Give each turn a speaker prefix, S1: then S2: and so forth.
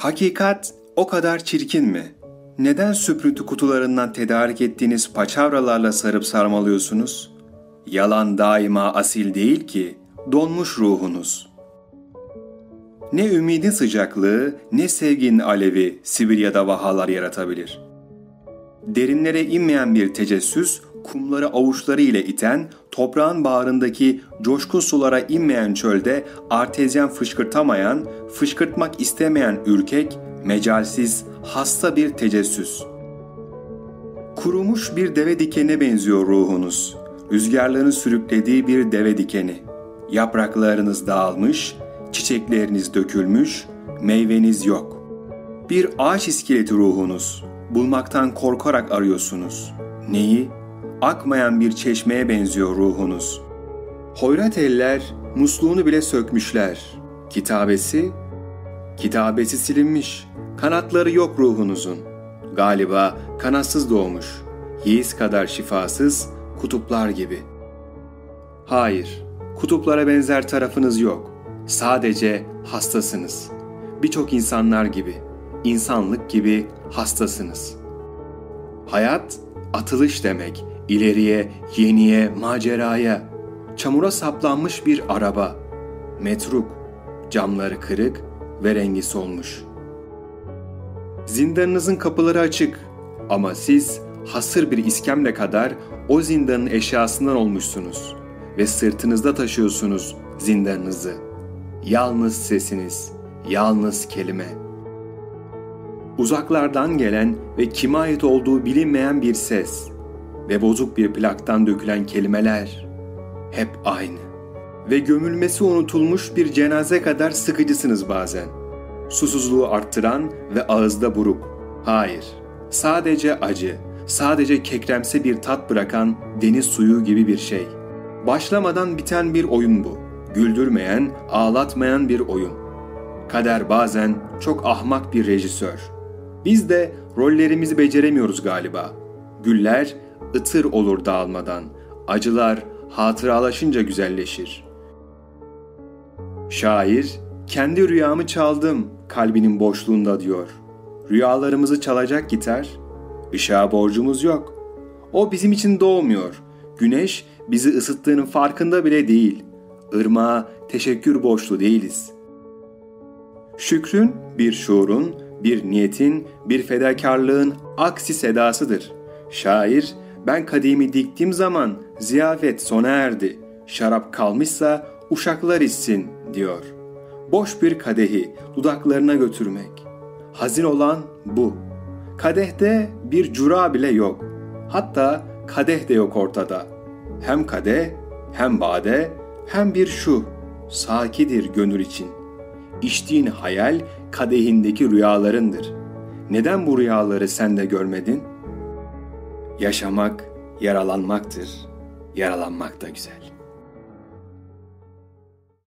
S1: Hakikat o kadar çirkin mi? Neden süprüntü kutularından tedarik ettiğiniz paçavralarla sarıp sarmalıyorsunuz? Yalan daima asil değil ki, donmuş ruhunuz. Ne ümidin sıcaklığı, ne sevginin alevi Sibirya'da vahalar yaratabilir. Derinlere inmeyen bir tecessüs, kumları avuçları ile iten, toprağın bağrındaki coşkun sulara inmeyen çölde artezyen fışkırtamayan, fışkırtmak istemeyen ürkek, mecalsiz, hasta bir tecessüs. Kurumuş bir deve dikenine benziyor ruhunuz. Rüzgarların sürüklediği bir deve dikeni. Yapraklarınız dağılmış, çiçekleriniz dökülmüş, meyveniz yok. Bir ağaç iskeleti ruhunuz. Bulmaktan korkarak arıyorsunuz. Neyi? Akmayan bir çeşmeye benziyor ruhunuz. Hoyrat eller musluğunu bile sökmüşler. Kitabesi? Kitabesi silinmiş. Kanatları yok ruhunuzun. Galiba kanatsız doğmuş. Yiğis kadar şifasız, kutuplar gibi. Hayır, kutuplara benzer tarafınız yok. Sadece hastasınız. Birçok insanlar gibi, insanlık gibi hastasınız. Hayat atılış demek, ileriye, yeniye, maceraya. Çamura saplanmış bir araba. Metruk, camları kırık ve rengi solmuş. Zindanınızın kapıları açık ama siz hasır bir iskemle kadar o zindanın eşyasından olmuşsunuz ve sırtınızda taşıyorsunuz zindanınızı. Yalnız sesiniz, yalnız kelime. Uzaklardan gelen ve kime ait olduğu bilinmeyen bir ses ve bozuk bir plaktan dökülen kelimeler hep aynı. Ve gömülmesi unutulmuş bir cenaze kadar sıkıcısınız bazen. Susuzluğu arttıran ve ağızda buruk. Hayır, sadece acı, sadece kekremse bir tat bırakan deniz suyu gibi bir şey. Başlamadan biten bir oyun bu. Güldürmeyen, ağlatmayan bir oyun. Kader bazen çok ahmak bir rejisör. Biz de rollerimizi beceremiyoruz galiba. Güller ıtır olur dağılmadan. Acılar hatıralaşınca güzelleşir. Şair, kendi rüyamı çaldım kalbinin boşluğunda diyor. Rüyalarımızı çalacak gitar, ışığa borcumuz yok. O bizim için doğmuyor. Güneş bizi ısıttığının farkında bile değil. Irmağa teşekkür borçlu değiliz. Şükrün bir şuurun, bir niyetin, bir fedakarlığın aksi sedasıdır. Şair, ben kadimi diktiğim zaman ziyafet sona erdi. Şarap kalmışsa uşaklar içsin diyor. Boş bir kadehi dudaklarına götürmek. Hazin olan bu. Kadehte bir cura bile yok. Hatta kadeh de yok ortada. Hem kadeh, hem bade, hem bir şu. Sakidir gönül için. İçtiğin hayal kadehindeki rüyalarındır. Neden bu rüyaları sen de görmedin? Yaşamak yaralanmaktır. Yaralanmak da güzel.